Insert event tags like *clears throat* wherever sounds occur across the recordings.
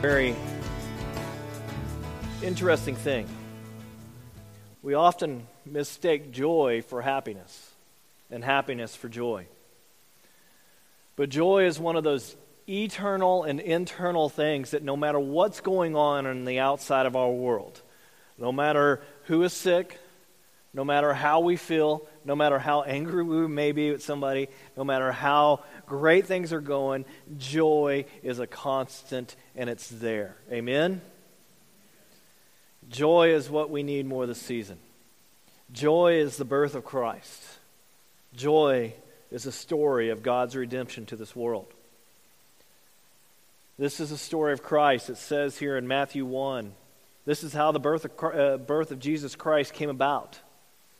Very interesting thing. We often mistake joy for happiness and happiness for joy. But joy is one of those eternal and internal things that no matter what's going on in the outside of our world, no matter who is sick, no matter how we feel, no matter how angry we may be with somebody, no matter how great things are going, joy is a constant and it's there. Amen? Joy is what we need more this season. Joy is the birth of Christ. Joy is a story of God's redemption to this world. This is a story of Christ. It says here in Matthew 1. This is how the birth of, uh, birth of Jesus Christ came about.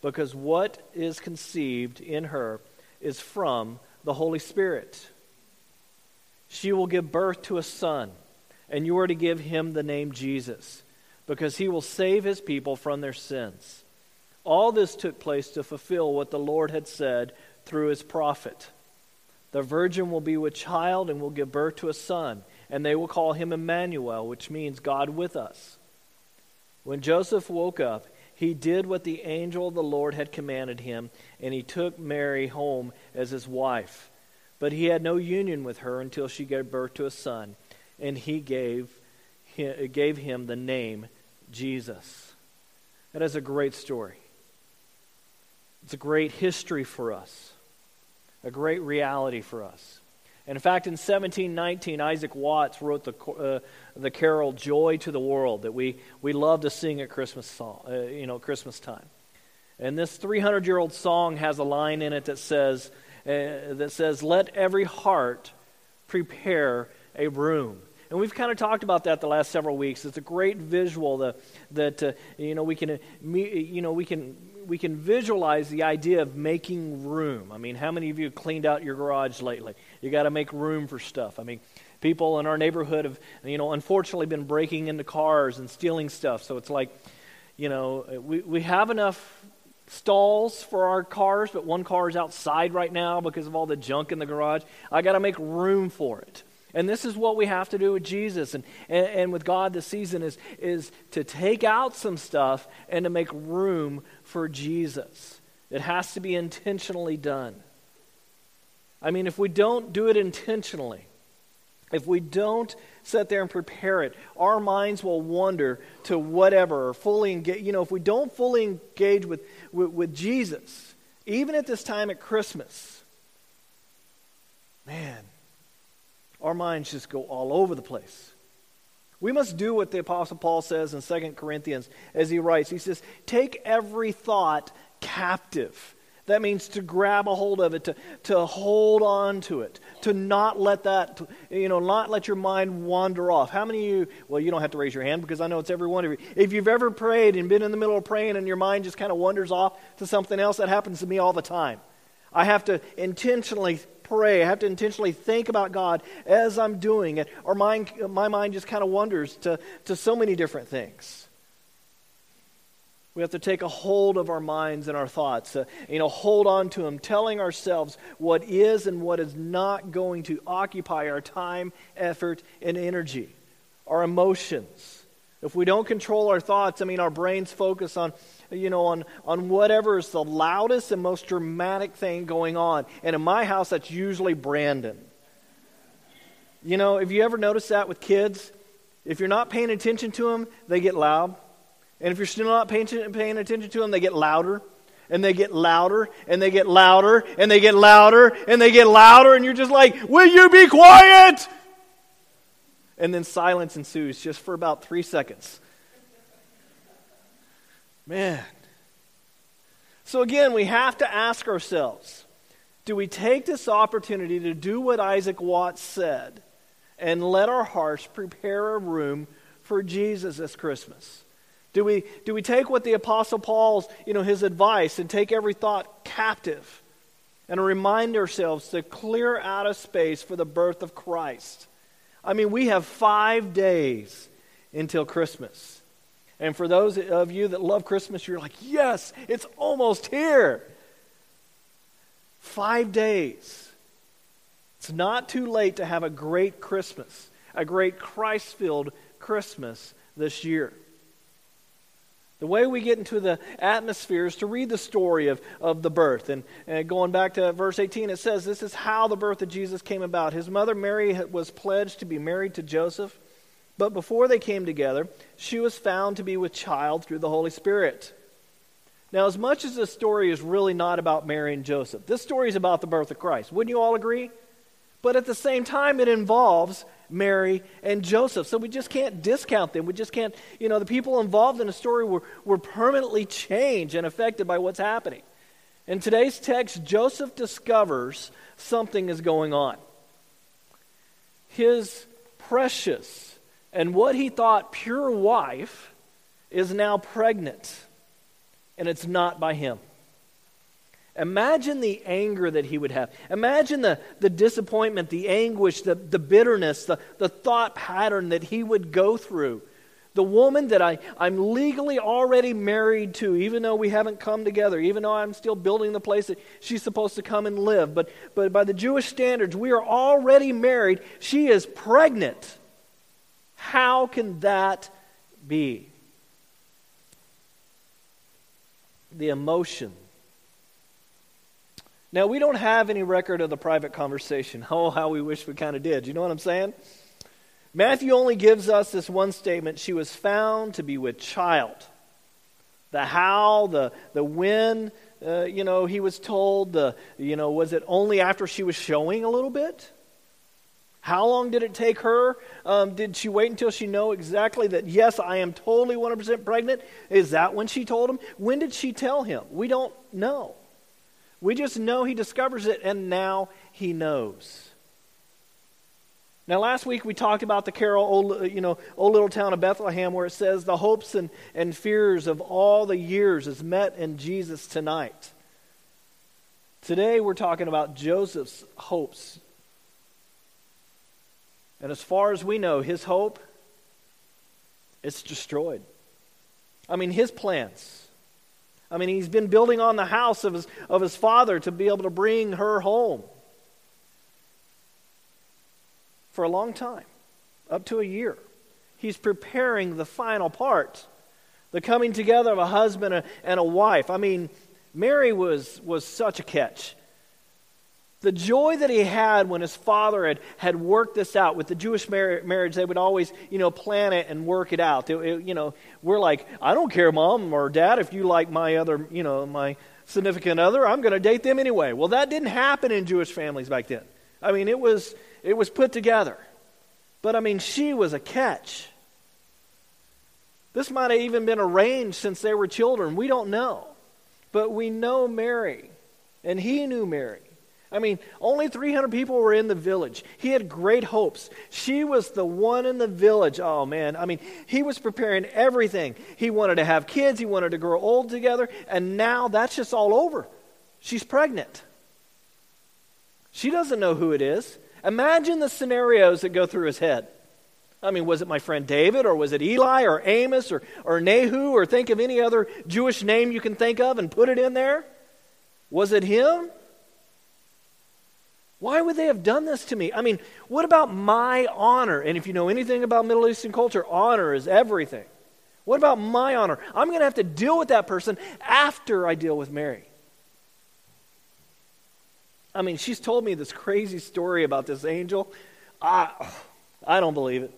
because what is conceived in her is from the Holy Spirit. She will give birth to a son, and you are to give him the name Jesus, because he will save his people from their sins. All this took place to fulfill what the Lord had said through his prophet. The virgin will be with child and will give birth to a son, and they will call him Emmanuel, which means God with us. When Joseph woke up, he did what the angel of the Lord had commanded him, and he took Mary home as his wife. But he had no union with her until she gave birth to a son, and he gave, gave him the name Jesus. That is a great story. It's a great history for us a great reality for us. In fact, in 1719, Isaac Watts wrote the, uh, the carol "Joy to the World" that we, we love to sing at Christmas song, uh, you know, Christmas time. And this 300-year-old song has a line in it that says, uh, that says, "Let every heart prepare a room." And we've kind of talked about that the last several weeks. It's a great visual that, that uh, you know we can uh, you know we can we can visualize the idea of making room. I mean, how many of you have cleaned out your garage lately? You got to make room for stuff. I mean, people in our neighborhood have, you know, unfortunately been breaking into cars and stealing stuff. So it's like, you know, we, we have enough stalls for our cars, but one car is outside right now because of all the junk in the garage. I got to make room for it. And this is what we have to do with Jesus and, and, and, with God this season is, is to take out some stuff and to make room for Jesus. It has to be intentionally done. I mean, if we don't do it intentionally, if we don't sit there and prepare it, our minds will wander to whatever, or fully engage. You know, if we don't fully engage with, with, with Jesus, even at this time at Christmas, man, our minds just go all over the place. We must do what the Apostle Paul says in 2 Corinthians as he writes. He says, Take every thought captive. That means to grab a hold of it, to, to hold on to it, to not let that, you know, not let your mind wander off. How many of you, well, you don't have to raise your hand because I know it's every one of you. If you've ever prayed and been in the middle of praying and your mind just kind of wanders off to something else, that happens to me all the time. I have to intentionally pray. I have to intentionally think about God as I'm doing it, or my, my mind just kind of wanders to, to so many different things. We have to take a hold of our minds and our thoughts, uh, you know, hold on to them, telling ourselves what is and what is not going to occupy our time, effort, and energy, our emotions. If we don't control our thoughts, I mean, our brains focus on you know, on, on whatever is the loudest and most dramatic thing going on. And in my house, that's usually Brandon. You know, have you ever noticed that with kids? If you're not paying attention to them, they get loud. And if you're still not paying, paying attention to them, they get louder. And they get louder, and they get louder, and they get louder, and they get louder, and you're just like, Will you be quiet? And then silence ensues just for about three seconds. Man. So again, we have to ask ourselves do we take this opportunity to do what Isaac Watts said and let our hearts prepare a room for Jesus this Christmas? Do we, do we take what the Apostle Paul's, you know, his advice and take every thought captive and remind ourselves to clear out a space for the birth of Christ? I mean, we have five days until Christmas. And for those of you that love Christmas, you're like, yes, it's almost here. Five days. It's not too late to have a great Christmas, a great Christ filled Christmas this year. The way we get into the atmosphere is to read the story of, of the birth. And, and, going back to verse 18, it says, This is how the birth of Jesus came about. His mother Mary was pledged to be married to Joseph, but before they came together, she was found to be with child through the Holy Spirit. Now, as much as this story is really not about Mary and Joseph, this story is about the birth of Christ. Wouldn't you all agree? But at the same time, it involves Mary and Joseph. So we just can't discount them. We just can't, you know, the people involved in the story were, were permanently changed and affected by what's happening. In today's text, Joseph discovers something is going on. His precious and what he thought pure wife is now pregnant, and it's not by him. Imagine the anger that he would have. Imagine the, the disappointment, the anguish, the, the bitterness, the, the thought pattern that he would go through. The woman that I, I'm legally already married to, even though we haven't come together, even though I'm still building the place that she's supposed to come and live. But, but by the Jewish standards, we are already married. She is pregnant. How can that be? The emotion now, we don't have any record of the private conversation. *laughs* Oh, how we wish we kind of did. You know what I'm saying? Matthew only gives us this one statement she was found to be with child. The how, the, the when, uh, you know, he was told, the, you know, was it only after she was showing a little bit? How long did it take her? Um, did she wait until she know exactly that, yes, I am totally 100% pregnant? Is that when she told him? When did she tell him? We don't know. We just know he discovers it, and now he knows. Now, last week we talked about the carol, old, you know, old little town of Bethlehem, where it says the hopes and, and fears of all the years is met in Jesus tonight. Today we're talking about Joseph's hopes. And as far as we know, his hope, it's destroyed. I mean, his plans I mean, he's been building on the house of his, of his father to be able to bring her home for a long time, up to a year. He's preparing the final part the coming together of a husband and a wife. I mean, Mary was, was such a catch. The joy that he had when his father had, had worked this out with the Jewish mar- marriage, they would always, you know, plan it and work it out. It, you know, we're like, I don't care, mom or dad, if you like my other, you know, my significant other, I'm going to date them anyway. Well, that didn't happen in Jewish families back then. I mean, it was, it was put together. But I mean, she was a catch. This might have even been arranged since they were children. We don't know. But we know Mary, and he knew Mary. I mean, only 300 people were in the village. He had great hopes. She was the one in the village. Oh, man. I mean, he was preparing everything. He wanted to have kids, he wanted to grow old together, and now that's just all over. She's pregnant. She doesn't know who it is. Imagine the scenarios that go through his head. I mean, was it my friend David, or was it Eli, or Amos, or, or Nehu, or think of any other Jewish name you can think of and put it in there? Was it him? Why would they have done this to me? I mean, what about my honor? And if you know anything about Middle Eastern culture, honor is everything. What about my honor? I'm going to have to deal with that person after I deal with Mary. I mean, she's told me this crazy story about this angel. I, I don't believe it.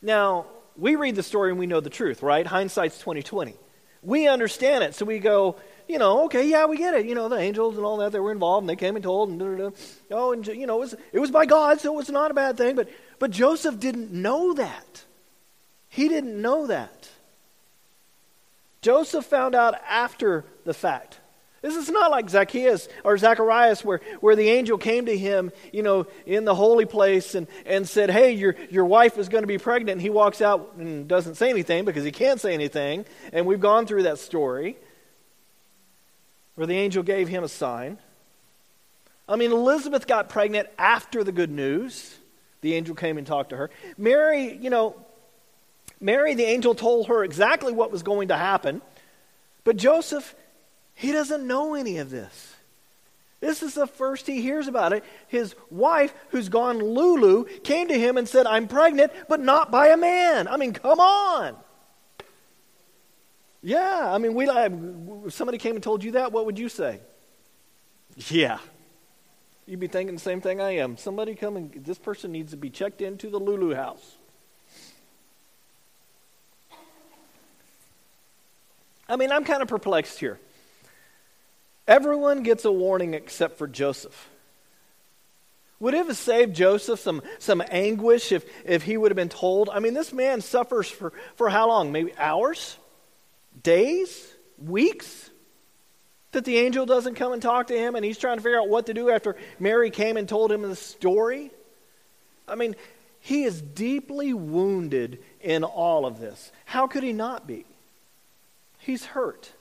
Now, we read the story and we know the truth, right? Hindsight's 2020. We understand it, so we go, you know, okay, yeah, we get it. You know, the angels and all that, they were involved, and they came and told, and da, da, da. oh, and you know, it was, it was by God, so it was not a bad thing. But, but Joseph didn't know that. He didn't know that. Joseph found out after the fact. This is not like Zacchaeus or Zacharias where, where the angel came to him, you know, in the holy place and, and said, Hey, your, your wife is going to be pregnant. And he walks out and doesn't say anything because he can't say anything. And we've gone through that story where the angel gave him a sign. I mean, Elizabeth got pregnant after the good news. The angel came and talked to her. Mary, you know, Mary, the angel told her exactly what was going to happen. But Joseph, he doesn't know any of this. This is the first he hears about it. His wife, who's gone Lulu, came to him and said, I'm pregnant, but not by a man. I mean, come on. Yeah, I mean, we, if somebody came and told you that, what would you say? Yeah. You'd be thinking the same thing I am. Somebody come and this person needs to be checked into the Lulu house. I mean, I'm kind of perplexed here. Everyone gets a warning except for Joseph. Would it have saved Joseph some, some anguish if, if he would have been told? I mean, this man suffers for, for how long? Maybe hours? Days? Weeks? That the angel doesn't come and talk to him and he's trying to figure out what to do after Mary came and told him the story? I mean, he is deeply wounded in all of this. How could he not be? He's hurt.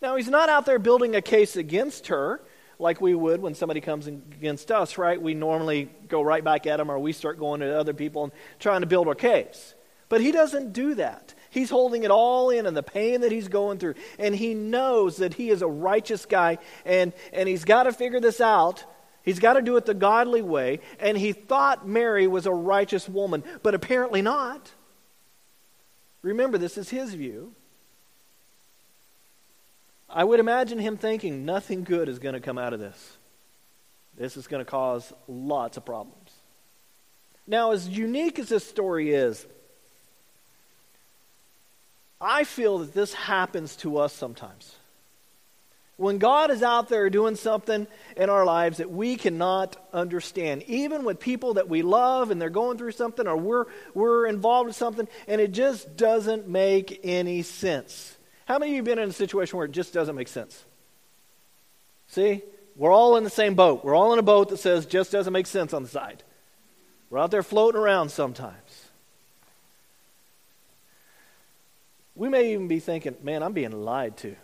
Now, he's not out there building a case against her like we would when somebody comes against us, right? We normally go right back at them or we start going to other people and trying to build our case. But he doesn't do that. He's holding it all in and the pain that he's going through. And he knows that he is a righteous guy and, and he's got to figure this out. He's got to do it the godly way. And he thought Mary was a righteous woman, but apparently not. Remember, this is his view. I would imagine him thinking nothing good is going to come out of this. This is going to cause lots of problems. Now, as unique as this story is, I feel that this happens to us sometimes. When God is out there doing something in our lives that we cannot understand, even with people that we love and they're going through something or we're, we're involved in something and it just doesn't make any sense. How many of you been in a situation where it just doesn't make sense? See? We're all in the same boat. We're all in a boat that says just doesn't make sense on the side. We're out there floating around sometimes. We may even be thinking, man, I'm being lied to.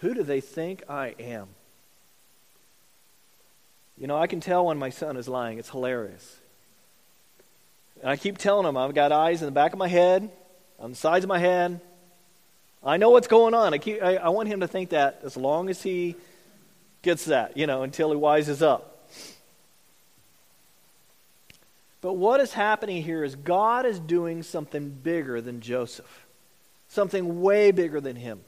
Who do they think I am? You know, I can tell when my son is lying. It's hilarious. And I keep telling him, I've got eyes in the back of my head, on the sides of my head, I know what's going on. I, keep, I, I want him to think that as long as he gets that, you know, until he wises up. But what is happening here is God is doing something bigger than Joseph, something way bigger than him.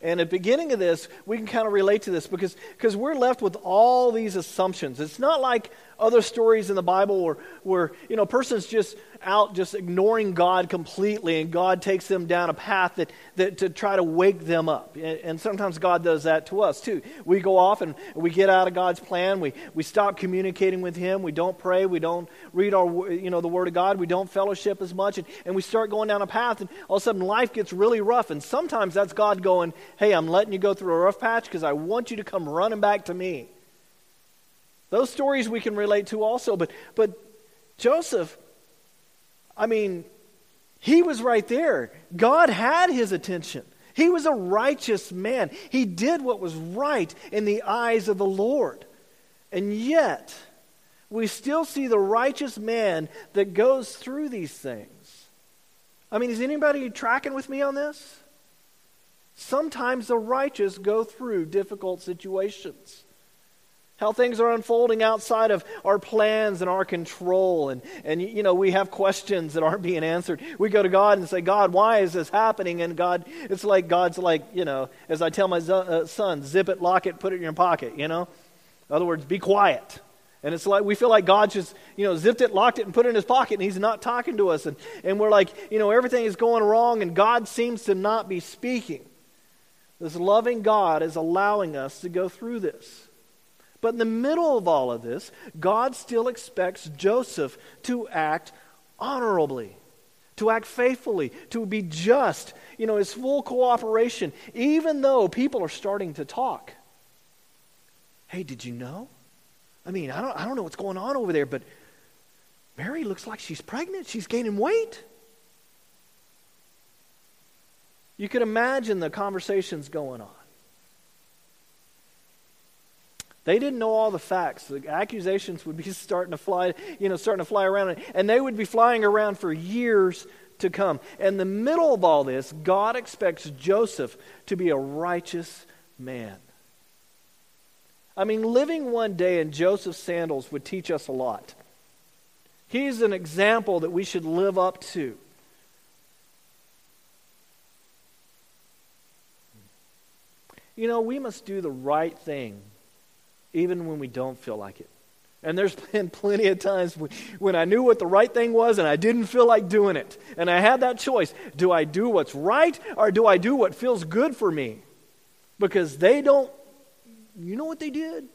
And at the beginning of this, we can kind of relate to this because because we're left with all these assumptions. It's not like other stories in the Bible where, where you know, a person's just out just ignoring God completely and God takes them down a path that, that to try to wake them up. And, and sometimes God does that to us too. We go off and we get out of God's plan. We, we stop communicating with Him. We don't pray. We don't read our, you know, the Word of God. We don't fellowship as much. And, and we start going down a path and all of a sudden life gets really rough. And sometimes that's God going, hey, I'm letting you go through a rough patch because I want you to come running back to me. Those stories we can relate to also, but, but Joseph, I mean, he was right there. God had his attention. He was a righteous man. He did what was right in the eyes of the Lord. And yet, we still see the righteous man that goes through these things. I mean, is anybody tracking with me on this? Sometimes the righteous go through difficult situations how things are unfolding outside of our plans and our control. And, and you know we have questions that aren't being answered. We go to god and say god why is this happening? And god it's like god's like you know as i tell my uh, son zip it lock it put it in your pocket you know? In other words be quiet. And it's like we feel like god just you know zipped it locked it and put it in his pocket and he's not talking to us. And, and we're like you know everything is going wrong and god seems to not be speaking. This loving god is allowing us to go through this but in the middle of all of this, God still expects Joseph to act honorably. to act faithfully, to be just, you know, his full cooperation, even though people are starting to talk. Hey, did you know? I mean, I don't, I don't know what's going on over there, but Mary looks like she's pregnant. She's gaining weight. You could imagine the conversations going on. They didn't know all the facts. The accusations would be *laughs* starting to fly, you know, starting to fly around, and they would be flying around for years to come. In the middle of all this, God expects Joseph to be a righteous man. I mean, living one day in Joseph's sandals would teach us a lot. He's an example that we should live up to. You know, we must do the right thing even when we don't feel like it. And there's *laughs* been plenty of times when I knew what the right thing was and I didn't feel like doing it. And I had that choice. Do I do what's right or do I do what feels good for me? Because they don't, you know what they did?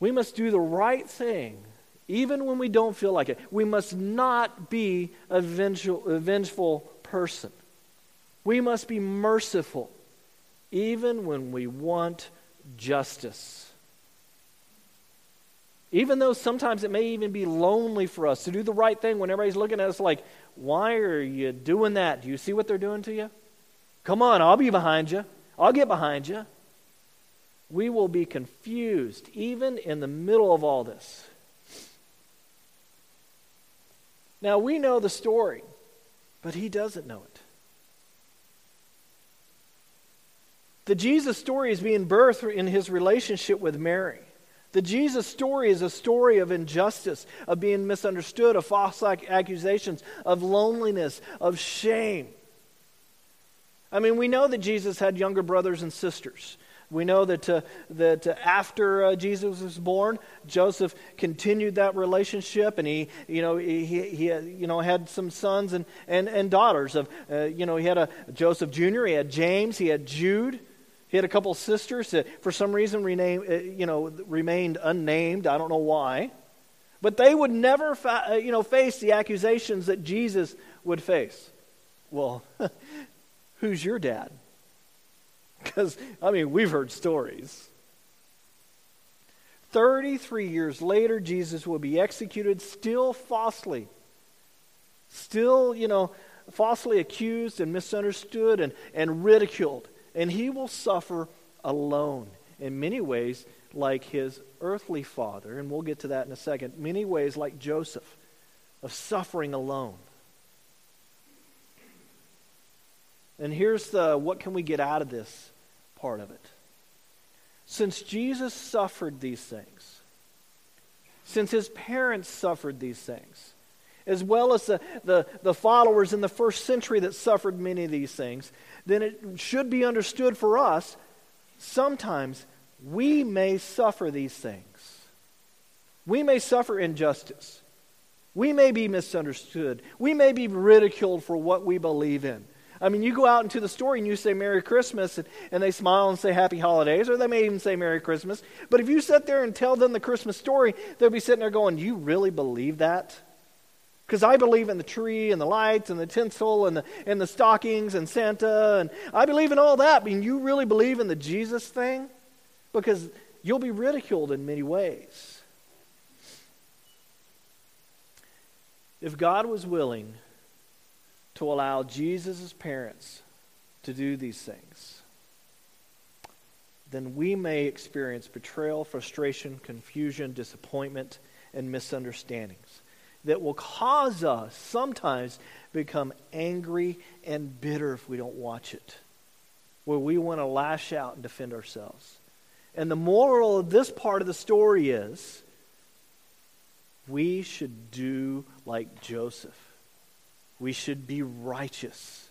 We must do the right thing even when we don't feel like it. We must not be a vengeful, person. We must be merciful even when we want justice. Even though sometimes it may even be lonely for us to do the right thing when everybody's looking at us like, why are you doing that? Do you see what they're doing to you? Come on, I'll be behind you. I'll get behind you. We will be confused even in the middle of all this. Now, we know the story, but he doesn't know it. The Jesus story is being birthed in his relationship with Mary. The Jesus story is a story of injustice, of being misunderstood, of false accusations, of loneliness, of shame. I mean, we know that Jesus had younger brothers and sisters. We know that, uh, that uh, after uh, Jesus was born, Joseph continued that relationship, and he, you know, he, he you know, had some sons and, and, and daughters. Of, uh, you know, he had a Joseph Jr., he had James, he had Jude. He had a couple sisters that, for some reason, rename, uh, you know, remained unnamed. I don't know why. But they would never fa- uh, you know, face the accusations that Jesus would face. Well, *laughs* who's your dad? Because, I mean, we've heard stories. 33 years later, Jesus will be executed, still falsely. Still, you know, falsely accused and misunderstood and, and ridiculed and he will suffer alone in many ways like his earthly father, and we'll get to that in a second, many ways like Joseph, of suffering alone. And here's the what can we get out of this part of it? Since Jesus suffered these things, since his parents suffered these things, as well as the, the, the followers in the first century that suffered many of these things, then it should be understood for us sometimes we may suffer these things. We may suffer injustice. We may be misunderstood. We may be ridiculed for what we believe in. I mean, you go out into the store and you say Merry Christmas, and, and they smile and say Happy Holidays, or they may even say Merry Christmas. But if you sit there and tell them the Christmas story, they'll be sitting there going, Do you really believe that? Because I believe in the tree and the lights and the tinsel and the, and the stockings and Santa. And I believe in all that. I mean, you really believe in the Jesus thing? Because you'll be ridiculed in many ways. If God was willing to allow Jesus' parents to do these things, then we may experience betrayal, frustration, confusion, disappointment, and misunderstandings that will cause us sometimes become angry and bitter if we don't watch it, where we want to lash out and defend ourselves. And the moral of this part of the story is we should do like Joseph. We should be righteous.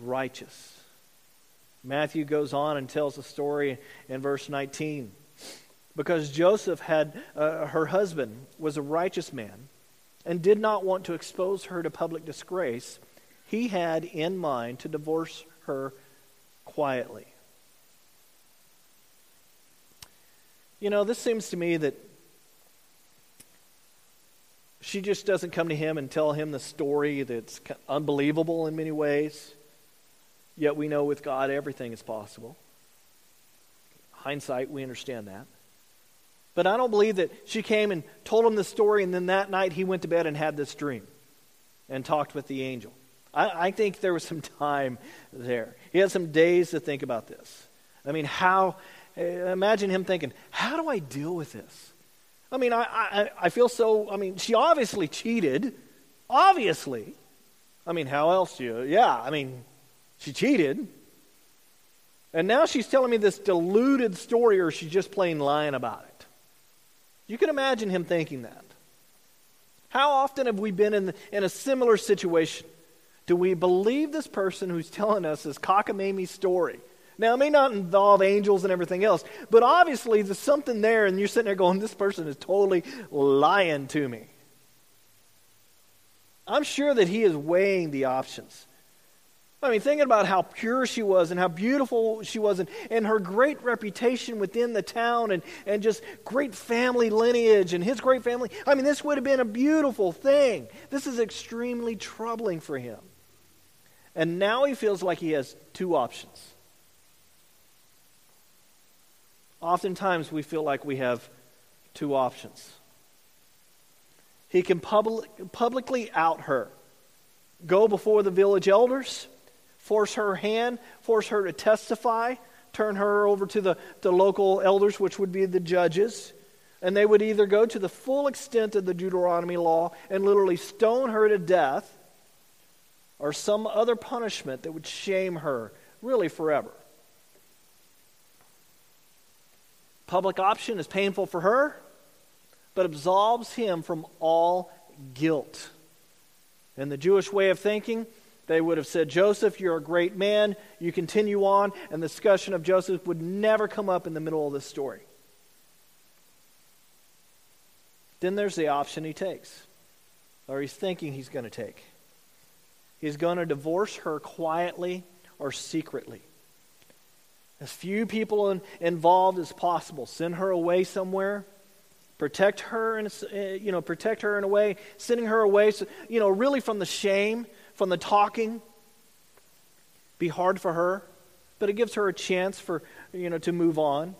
Righteous. Matthew goes on and tells a story in verse 19 because Joseph had uh, her husband was a righteous man and did not want to expose her to public disgrace, he had in mind to divorce her quietly. You know, this seems to me that She just doesn't come to him and tell him the story that's unbelievable in many ways. Yet we know with God everything is possible. Hindsight, we understand that. But I don't believe that she came and told him the story, and then that night he went to bed and had this dream and talked with the angel. I, I think there was some time there. He had some days to think about this. I mean, how, eh, imagine him thinking, how do I deal with this? I mean, I, I, I feel so, I mean, she obviously cheated. Obviously. I mean, how else do you? Yeah, I mean, she cheated. And now she's telling me this deluded story, or she's just plain lying about it. You can imagine him thinking that. How often have we been in, in a similar situation? Do we believe this person who's telling us this cockamamie story? Now, it may not involve angels and everything else, but obviously there's something there, and you're sitting there going, This person is totally lying to me. I'm sure that he is weighing the options. I mean, thinking about how pure she was and how beautiful she was and, and her great reputation within the town and, and just great family lineage and his great family. I mean, this would have been a beautiful thing. This is extremely troubling for him. And now he feels like he has two options. Oftentimes, we feel like we have two options. He can public, publicly out her, go before the village elders force her hand, force her to testify, turn her over to the, the local elders, which would be the judges. And they would either go to the full extent of the Deuteronomy law and literally stone her to death, or some other punishment that would shame her really forever. Public option is painful for her, but absolves him from all guilt. In the Jewish way of thinking, they would have said, Joseph, you're a great man. You continue on, and the discussion of Joseph would never come up in the middle of this story. Then there's the option he takes, or he's thinking he's going to take. He's going to divorce her quietly or secretly. As few people in, involved as possible. Send her away somewhere. Protect her, in, eh, you know, protect her in a way, sending her away, so, you know, really from the shame from the talking be hard for her, but it gives her a chance for, you know, to move on.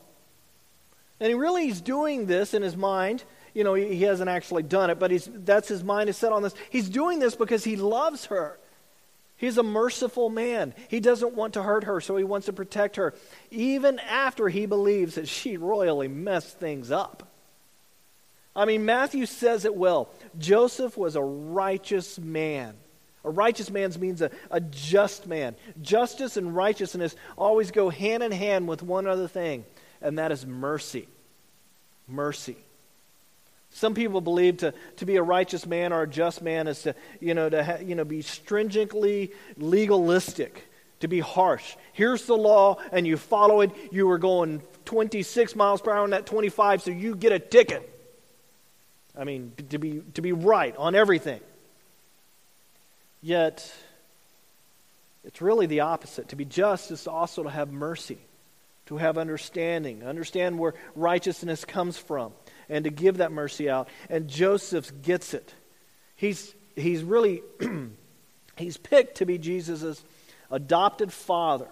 And he really is doing this in his mind. You know, he, hasn't actually done it, but he's, that's his mind is set on this. He's doing this because he loves her. He's a merciful man. He doesn't want to hurt her, so he wants to protect her, even after he believes that she royally messed things up. I mean, Matthew says it well. Joseph was a righteous man. A righteous man means a, a just man. Justice and righteousness always go hand in hand with one other thing, and that is mercy. Mercy. Some people believe to, to be a righteous man or a just man is to, you know, to ha, you know, be stringently legalistic, to be harsh. Here's the law, and you follow it. You were going 26 miles per hour, on that 25, so you get a ticket. I mean, to be, to be right on everything. Yet, it's really the opposite. To be just is also to have mercy, to have understanding, understand where righteousness comes from, and to give that mercy out. And Joseph gets it. He's, he's really, *clears throat* he's picked to be Jesus' adopted father.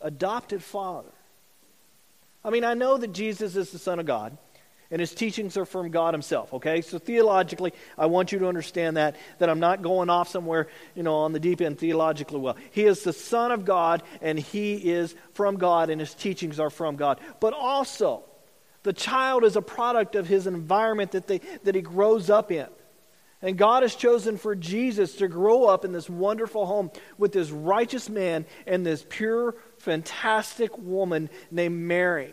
Adopted father. I mean, I know that Jesus is the Son of God and his teachings are from God himself, okay? So theologically, I want you to understand that that I'm not going off somewhere, you know, on the deep end theologically well. He is the son of God and he is from God and his teachings are from God. But also, the child is a product of his environment that they that he grows up in. And God has chosen for Jesus to grow up in this wonderful home with this righteous man and this pure, fantastic woman named Mary.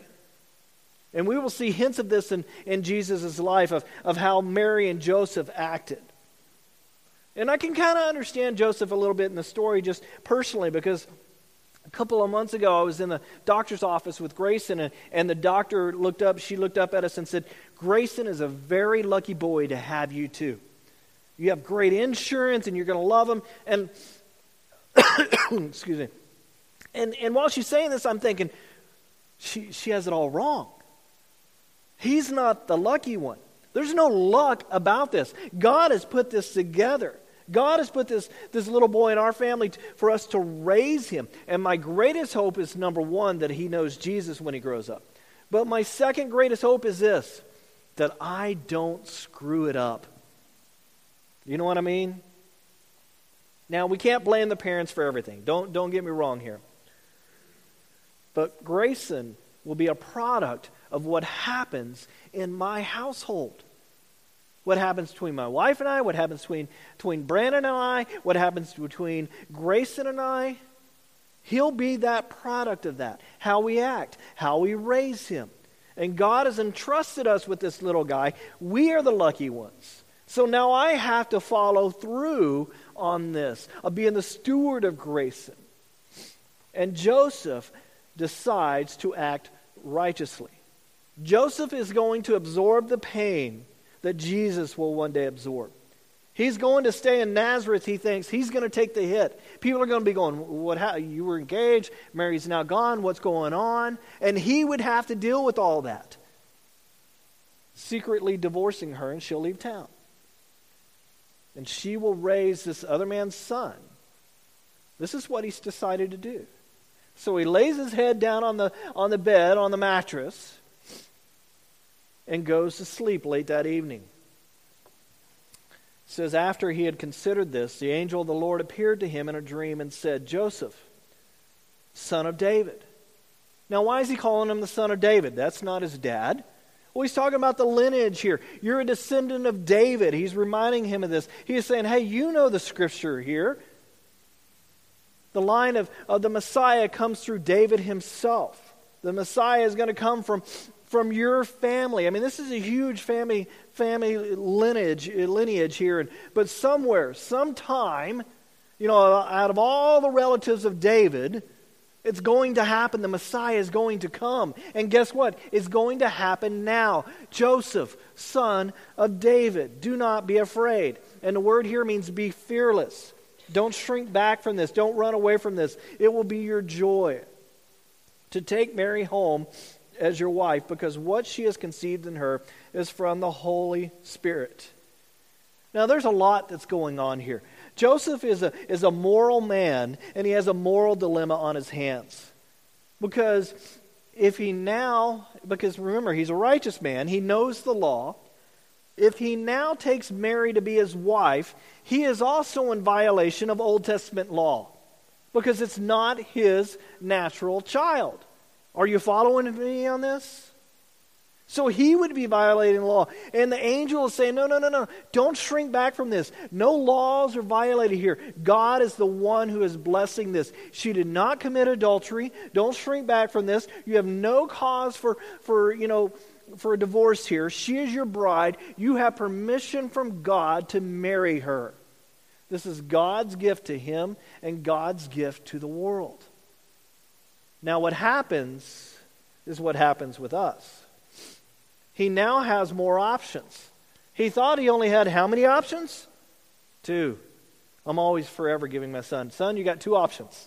And we will see hints of this in, in Jesus' life of, of how Mary and Joseph acted. And I can kind of understand Joseph a little bit in the story just personally because a couple of months ago I was in the doctor's office with Grayson and, and the doctor looked up, she looked up at us and said, Grayson is a very lucky boy to have you too. You have great insurance and you're going to love him. And, *coughs* excuse me. And, and while she's saying this, I'm thinking, she, she has it all wrong. He's not the lucky one. There's no luck about this. God has put this together. God has put this, this little boy in our family t- for us to raise him. And my greatest hope is number one, that he knows Jesus when he grows up. But my second greatest hope is this that I don't screw it up. You know what I mean? Now, we can't blame the parents for everything. Don't, don't get me wrong here. But Grayson will be a product of what happens in my household. What happens between my wife and I, what happens between, between Brandon and I, what happens between Grayson and I. He'll be that product of that. How we act, how we raise him. And God has entrusted us with this little guy. We are the lucky ones. So now I have to follow through on this of being the steward of Grayson. And Joseph decides to act righteously. Joseph is going to absorb the pain that Jesus will one day absorb. He's going to stay in Nazareth, he thinks. He's going to take the hit. People are going to be going, what, how, You were engaged, Mary's now gone, what's going on? And he would have to deal with all that. Secretly divorcing her, and she'll leave town. And she will raise this other man's son. This is what he's decided to do. So he lays his head down on the, on the bed, on the mattress, and goes to sleep late that evening. It says, After he had considered this, the angel of the Lord appeared to him in a dream and said, Joseph, son of David. Now, why is he calling him the son of David? That's not his dad. Well, he's talking about the lineage here. You're a descendant of David. He's reminding him of this. He's saying, hey, you know the scripture here. The line of, of the Messiah comes through David himself. The Messiah is going to come from, from your family. I mean, this is a huge family, family lineage, lineage here. But somewhere, sometime, you know, out of all the relatives of David, it's going to happen. The Messiah is going to come. And guess what? It's going to happen now. Joseph, son of David, do not be afraid. And the word here means be fearless. Don't shrink back from this. Don't run away from this. It will be your joy to take Mary home as your wife because what she has conceived in her is from the Holy Spirit. Now, there's a lot that's going on here. Joseph is a, is a moral man, and he has a moral dilemma on his hands. Because if he now, because remember, he's a righteous man, he knows the law. If he now takes Mary to be his wife, he is also in violation of Old Testament law because it's not his natural child. Are you following me on this? So he would be violating the law. And the angel is saying, no, no, no, no. Don't shrink back from this. No laws are violated here. God is the one who is blessing this. She did not commit adultery. Don't shrink back from this. You have no cause for, for you know, for a divorce here. She is your bride. You have permission from God to marry her. This is God's gift to him and God's gift to the world. Now, what happens is what happens with us. He now has more options. He thought he only had how many options? Two. I'm always forever giving my son, son, you got two options.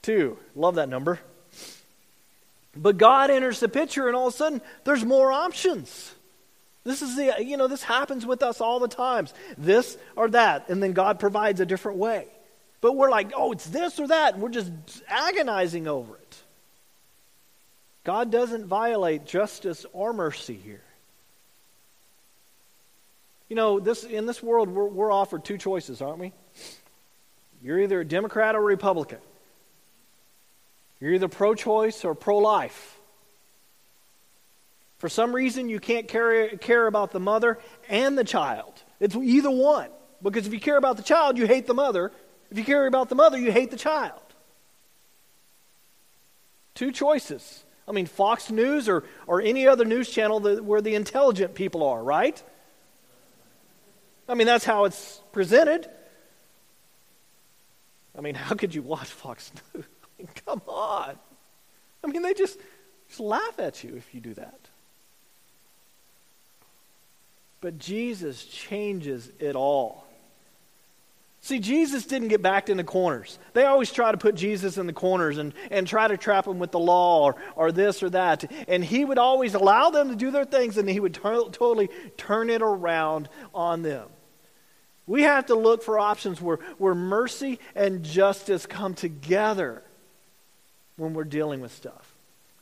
Two. Love that number. But God enters the picture, and all of a sudden, there's more options. This is the, you know, this happens with us all the times. This or that, and then God provides a different way. But we're like, oh, it's this or that, and we're just agonizing over it. God doesn't violate justice or mercy here. You know, this, in this world, we're, we're offered two choices, aren't we? You're either a Democrat or a Republican. You're either pro choice or pro life. For some reason, you can't care, care about the mother and the child. It's either one. Because if you care about the child, you hate the mother. If you care about the mother, you hate the child. Two choices. I mean, Fox News or, or any other news channel that, where the intelligent people are, right? I mean, that's how it's presented. I mean, *laughs* how could you watch Fox News? *laughs* I mean, come on. I mean, they just, just laugh at you if you do that. But Jesus changes it all. See, Jesus didn't get backed into corners. They always try to put Jesus in the corners and, and try to trap him with the law or, or this or that. And he would always allow them to do their things and he would totally turn it around on them. We have to look for options where, where mercy and justice come together when we're dealing with stuff.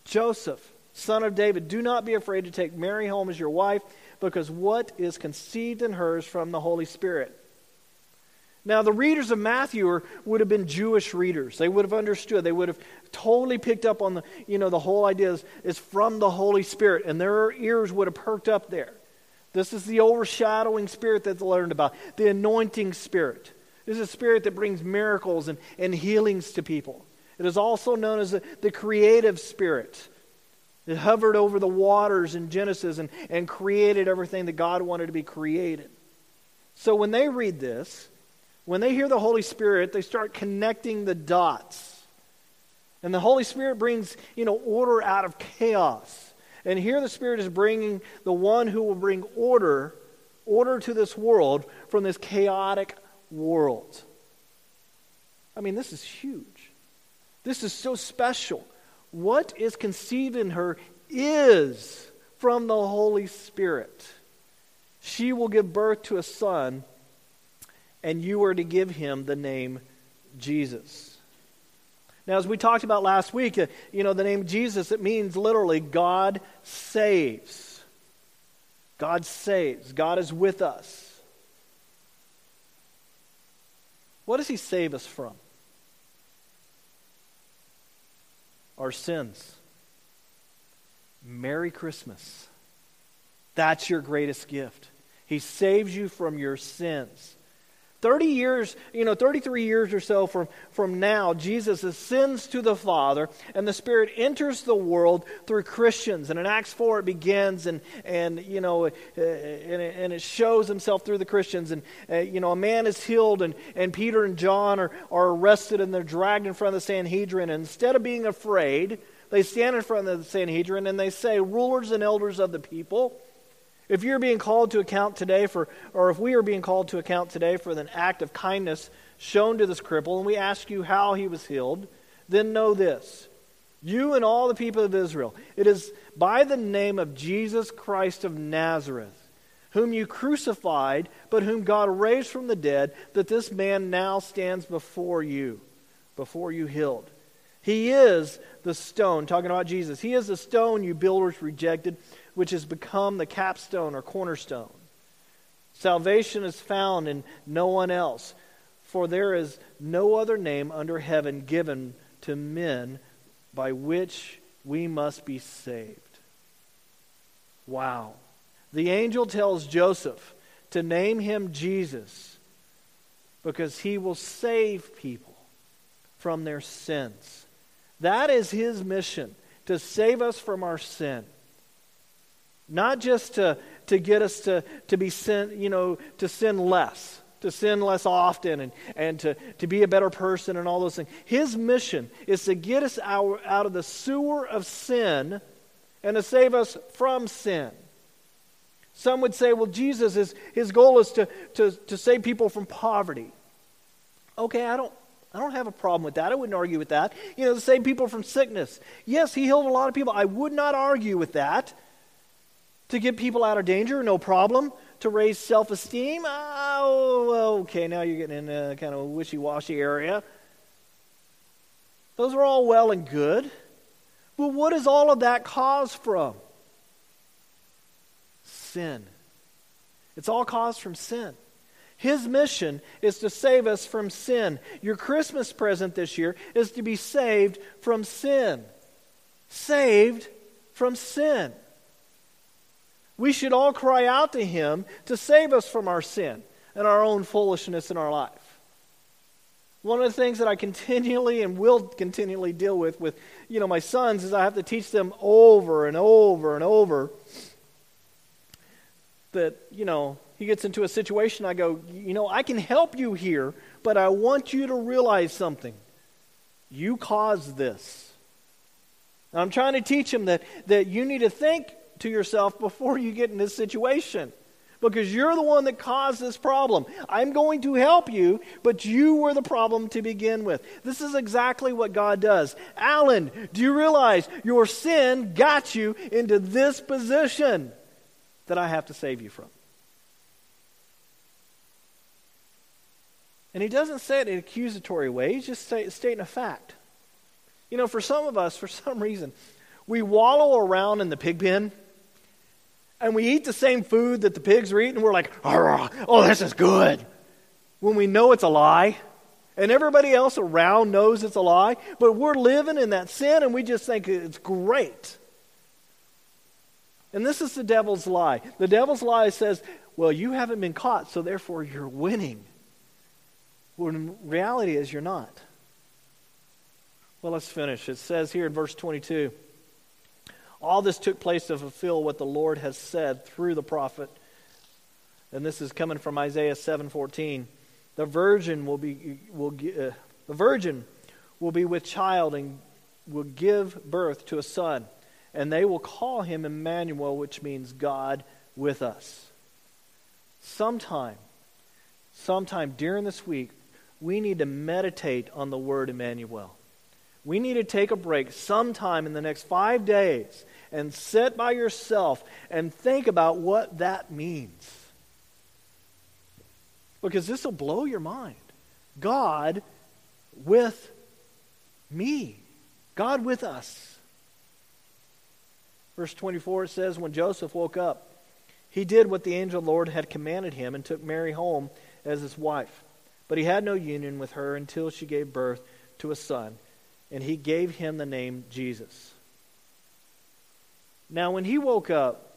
Joseph, son of David, do not be afraid to take Mary home as your wife because what is conceived in her is from the Holy Spirit. Now, the readers of Matthew are, would have been Jewish readers. They would have understood. They would have totally picked up on the, you know, the whole idea is, is from the Holy Spirit, and their ears would have perked up there. This is the overshadowing spirit that they learned about, the anointing spirit. This is a spirit that brings miracles and, and healings to people. It is also known as the, the creative spirit. It hovered over the waters in Genesis and, and created everything that God wanted to be created. So when they read this, when they hear the Holy Spirit, they start connecting the dots. And the Holy Spirit brings, you know, order out of chaos. And here the Spirit is bringing the one who will bring order, order to this world from this chaotic world. I mean, this is huge. This is so special. What is conceived in her is from the Holy Spirit. She will give birth to a son and you are to give him the name Jesus. Now, as we talked about last week, uh, you know, the name Jesus, it means literally God saves. God saves. God is with us. What does he save us from? Our sins. Merry Christmas. That's your greatest gift. He saves you from your sins. 30 years, you know, 33 years or so from, from now, Jesus ascends to the Father, and the Spirit enters the world through Christians. And in Acts 4, it begins, and, and you know, uh, and, it, and, it, shows himself through the Christians. And, uh, you know, a man is healed, and, and Peter and John are, are arrested, and they're dragged in front of the Sanhedrin. And instead of being afraid, they stand in front of the Sanhedrin, and they say, Rulers and elders of the people, if you're being called to account today for, or if we are being called to account today for an act of kindness shown to this cripple, and we ask you how he was healed, then know this. You and all the people of Israel, it is by the name of Jesus Christ of Nazareth, whom you crucified, but whom God raised from the dead, that this man now stands before you, before you healed. He is the stone, talking about Jesus. He is the stone you builders rejected which has become the capstone or cornerstone. Salvation is found in no one else, for there is no other name under heaven given to men by which we must be saved. Wow. The angel tells Joseph to name him Jesus because he will save people from their sins. That is his mission, to save us from our sin. Not just to, to get us to, to be sin, you know, to sin less, to sin less often and, and to, to be a better person and all those things. His mission is to get us out, out of the sewer of sin and to save us from sin. Some would say, well, Jesus, is, his goal is to, to, to save people from poverty. Okay, I don't, I don't have a problem with that. I wouldn't argue with that. You know, to save people from sickness. Yes, he healed a lot of people. I would not argue with that. To get people out of danger, no problem. To raise self esteem, oh, uh, okay, now you're getting in a kind of a wishy washy area. Those are all well and good. But what is all of that caused from? Sin. It's all caused from sin. His mission is to save us from sin. Your Christmas present this year is to be saved from sin. Saved from sin. We should all cry out to Him to save us from our sin and our own foolishness in our life. One of the things that I continually and will continually deal with with you know my sons is I have to teach them over and over and over that you know he gets into a situation I go you know I can help you here but I want you to realize something you caused this and I'm trying to teach him that that you need to think to yourself before you get in this situation. because you're the one that caused this problem. I'm going to help you, but you were the problem to begin with. This is exactly what God does. Alan, do you realize your sin got you into this position that I have to save you from? And he doesn't say it in accusatory way, he's just say, stating a fact. You know, for some of us, for *laughs* some reason, we wallow around in the pig pen and we eat the same food that the pigs are eating, we're like, oh, this is good. When we know it's a lie, and everybody else around knows it's a lie, but we're living in that sin and we just think it's great. And this is the devil's lie. The devil's lie says, well, you haven't been caught, so therefore you're winning. When reality is you're not. Well, let's finish. It says here in verse 22 all this took place to fulfill what the Lord has said through the prophet. And this is coming from Isaiah 7:14. The virgin will be will uh, the virgin will be with child and will give birth to a son, and they will call him Emmanuel, which means God with us. Sometime, sometime during this week, we need to meditate on the word Emmanuel. We need to take a break sometime in the next five days and sit by yourself and think about what that means. Because this will blow your mind. God with me, God with us. Verse 24 it says, When Joseph woke up, he did what the angel Lord had commanded him and took Mary home as his wife. But he had no union with her until she gave birth to a son, and he gave him the name Jesus. Now, when he woke up,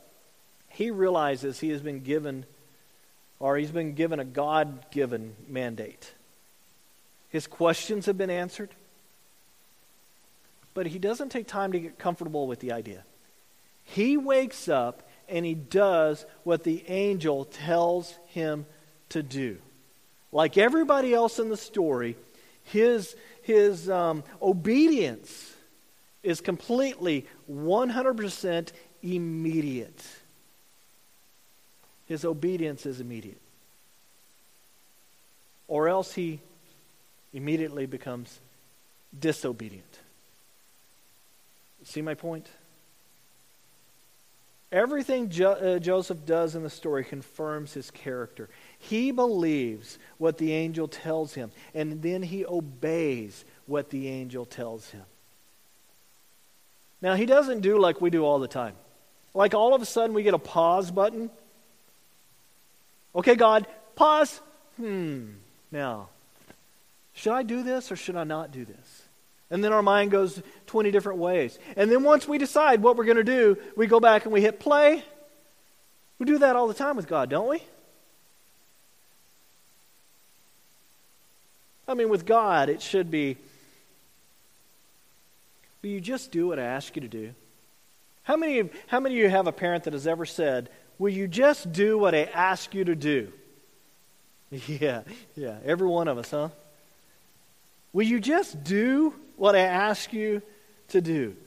he realizes he has been given, or he's been given a God given mandate. His questions have been answered, but he doesn't take time to get comfortable with the idea. He wakes up and he does what the angel tells him to do. Like everybody else in the story, his, his um, obedience is completely 100% immediate. His obedience is immediate. Or else he immediately becomes disobedient. See my point? Everything jo- uh, Joseph does in the story confirms his character. He believes what the angel tells him, and then he obeys what the angel tells him. Now, he doesn't do like we do all the time. Like all of a sudden we get a pause button. Okay, God, pause. Hmm, now, should I do this or should I not do this? And then our mind goes 20 different ways. And then once we decide what we're going to do, we go back and we hit play. We do that all the time with God, don't we? I mean, with God, it should be Will you just do what I ask you to do? How many, of, how many of you have a parent that has ever said, Will you just do what I ask you to do? *laughs* Yeah, yeah, every one of us, huh? Will you just do what I ask you to do?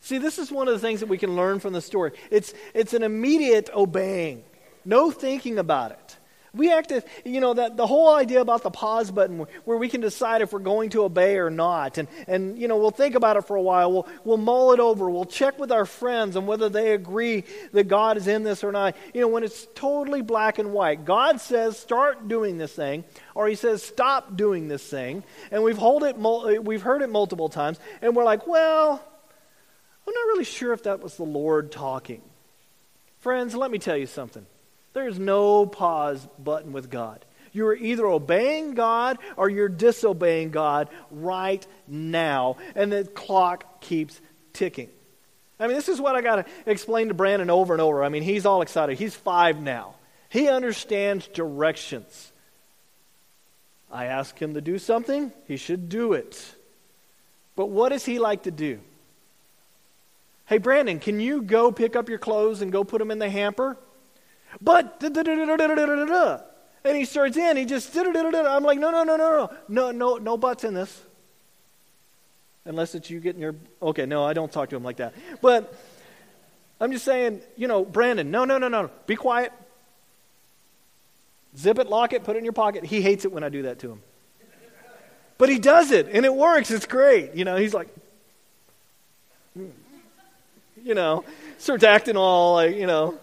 See, this is one of the things that we can learn from the story. It's, it's an immediate obeying, no thinking about it. We act as, you know, that the whole idea about the pause button where we can decide if we're going to obey or not. And, and you know, we'll think about it for a while. We'll, we'll mull it over. We'll check with our friends on whether they agree that God is in this or not. You know, when it's totally black and white, God says, start doing this thing, or He says, stop doing this thing. And we've, hold it, we've heard it multiple times, and we're like, well, I'm not really sure if that was the Lord talking. Friends, let me tell you something. There's no pause button with God. You're either obeying God or you're disobeying God right now. And the clock keeps ticking. I mean, this is what I got to explain to Brandon over and over. I mean, he's all excited. He's five now, he understands directions. I ask him to do something, he should do it. But what does he like to do? Hey, Brandon, can you go pick up your clothes and go put them in the hamper? But, and he starts in, he just, I'm like, no, no, no, no, no, no, no, no buts in this. Unless it's you getting your, okay, no, I don't talk to him like that. But I'm just saying, you know, Brandon, no, no, no, no, be quiet. Zip it, lock it, put it in your pocket. He hates it when I do that to him. But he does it, and it works. It's great. You know, he's like, you know, starts acting all like, you know.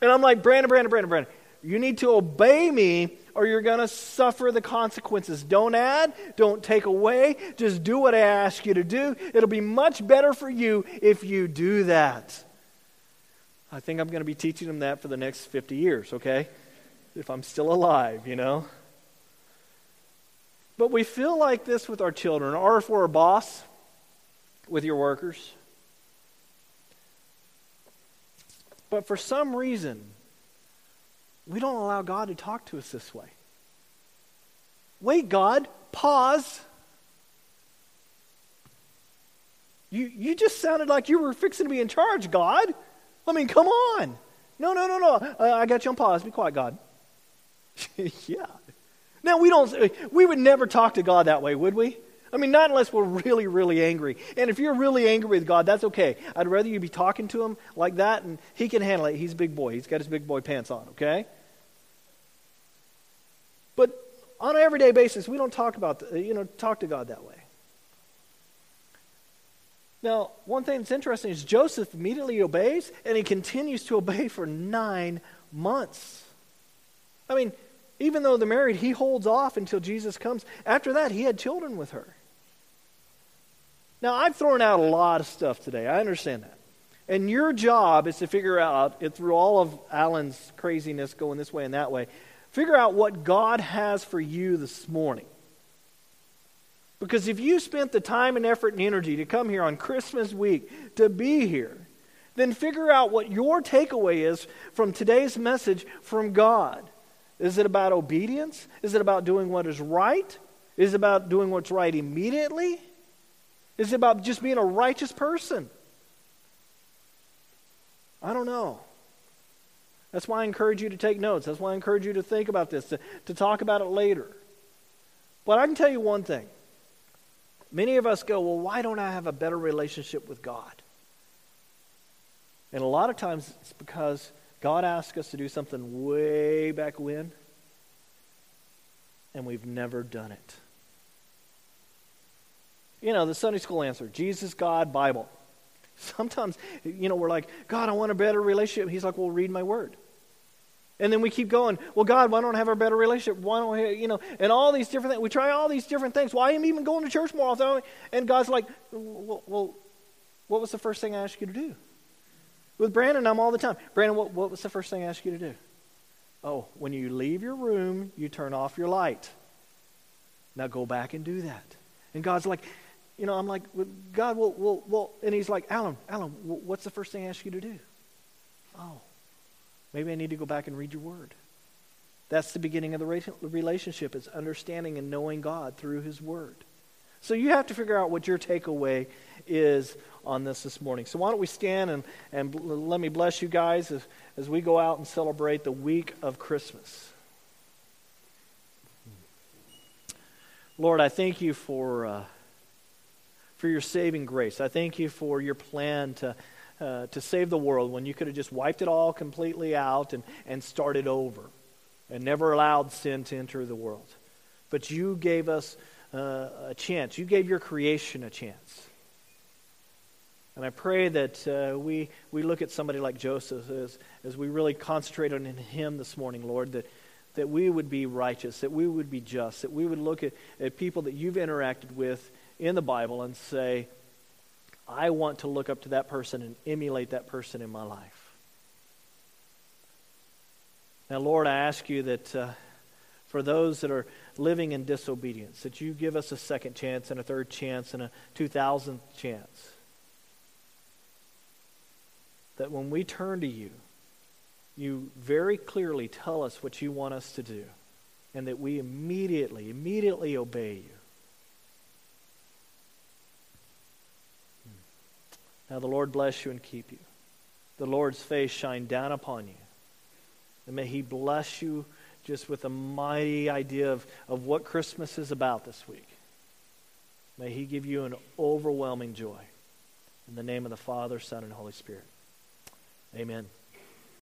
And I'm like, Brandon, Brandon, Brandon, Brandon, you need to obey me or you're going to suffer the consequences. Don't add, don't take away. Just do what I ask you to do. It'll be much better for you if you do that. I think I'm going to be teaching them that for the next 50 years, okay? If I'm still alive, you know? But we feel like this with our children, or if we're a boss with your workers. But for some reason, we don't allow God to talk to us this way. Wait, God, pause. You, you just sounded like you were fixing to be in charge, God. I mean, come on. No, no, no, no. Uh, I got you on pause. Be quiet, God. *laughs* yeah. Now, we don't, we would never talk to God that way, would we? I mean, not unless we're really, really angry. And if you're really angry with God, that's okay. I'd rather you be talking to him like that, and he can handle it. He's a big boy. He's got his big boy pants on, okay? But on an everyday basis, we don't talk about, the, you know, talk to God that way. Now, one thing that's interesting is Joseph immediately obeys, and he continues to obey for nine months. I mean, even though they're married, he holds off until Jesus comes. After that, he had children with her. Now, I've thrown out a lot of stuff today. I understand that. And your job is to figure out, through all of Alan's craziness going this way and that way, figure out what God has for you this morning. Because if you spent the time and effort and energy to come here on Christmas week to be here, then figure out what your takeaway is from today's message from God. Is it about obedience? Is it about doing what is right? Is it about doing what's right immediately? Is it about just being a righteous person? I don't know. That's why I encourage you to take notes. That's why I encourage you to think about this, to, to talk about it later. But I can tell you one thing. Many of us go, well, why don't I have a better relationship with God? And a lot of times it's because God asked us to do something way back when, and we've never done it. You know, the Sunday school answer Jesus, God, Bible. *laughs* Sometimes, you know, we're like, God, I want a better relationship. He's like, well, read my word. And then we keep going, well, God, why don't I have a better relationship? Why don't I, you know, and all these different things. We try all these different things. Why am I even going to church more often? And God's like, well, well what was the first thing I asked you to do? With Brandon, I'm all the time. Brandon, what, what was the first thing I asked you to do? Oh, when you leave your room, you turn off your light. Now go back and do that. And God's like, you know, I'm like, God, well, well, well, and he's like, Alan, Alan, what's the first thing I ask you to do? Oh, maybe I need to go back and read your word. That's the beginning of the relationship, is understanding and knowing God through his word. So you have to figure out what your takeaway is on this this morning. So why don't we stand and, and let me bless you guys as, as we go out and celebrate the week of Christmas. Lord, I thank you for, uh, for your saving grace. I thank you for your plan to, uh, to save the world when you could have just wiped it all completely out and, and started over and never allowed sin to enter the world. But you gave us uh, a chance. You gave your creation a chance. And I pray that uh, we, we look at somebody like Joseph as, as we really concentrate on him this morning, Lord, that, that we would be righteous, that we would be just, that we would look at, at people that you've interacted with in the Bible and say, I want to look up to that person and emulate that person in my life. Now, Lord, I ask you that uh, for those that are living in disobedience, that you give us a second chance and a third chance and a 2000th chance. That when we turn to you, you very clearly tell us what you want us to do, and that we immediately, immediately obey you. Now the Lord bless you and keep you. The Lord's face shine down upon you. And may he bless you just with a mighty idea of, of what Christmas is about this week. May He give you an overwhelming joy. In the name of the Father, Son, and Holy Spirit. Amen.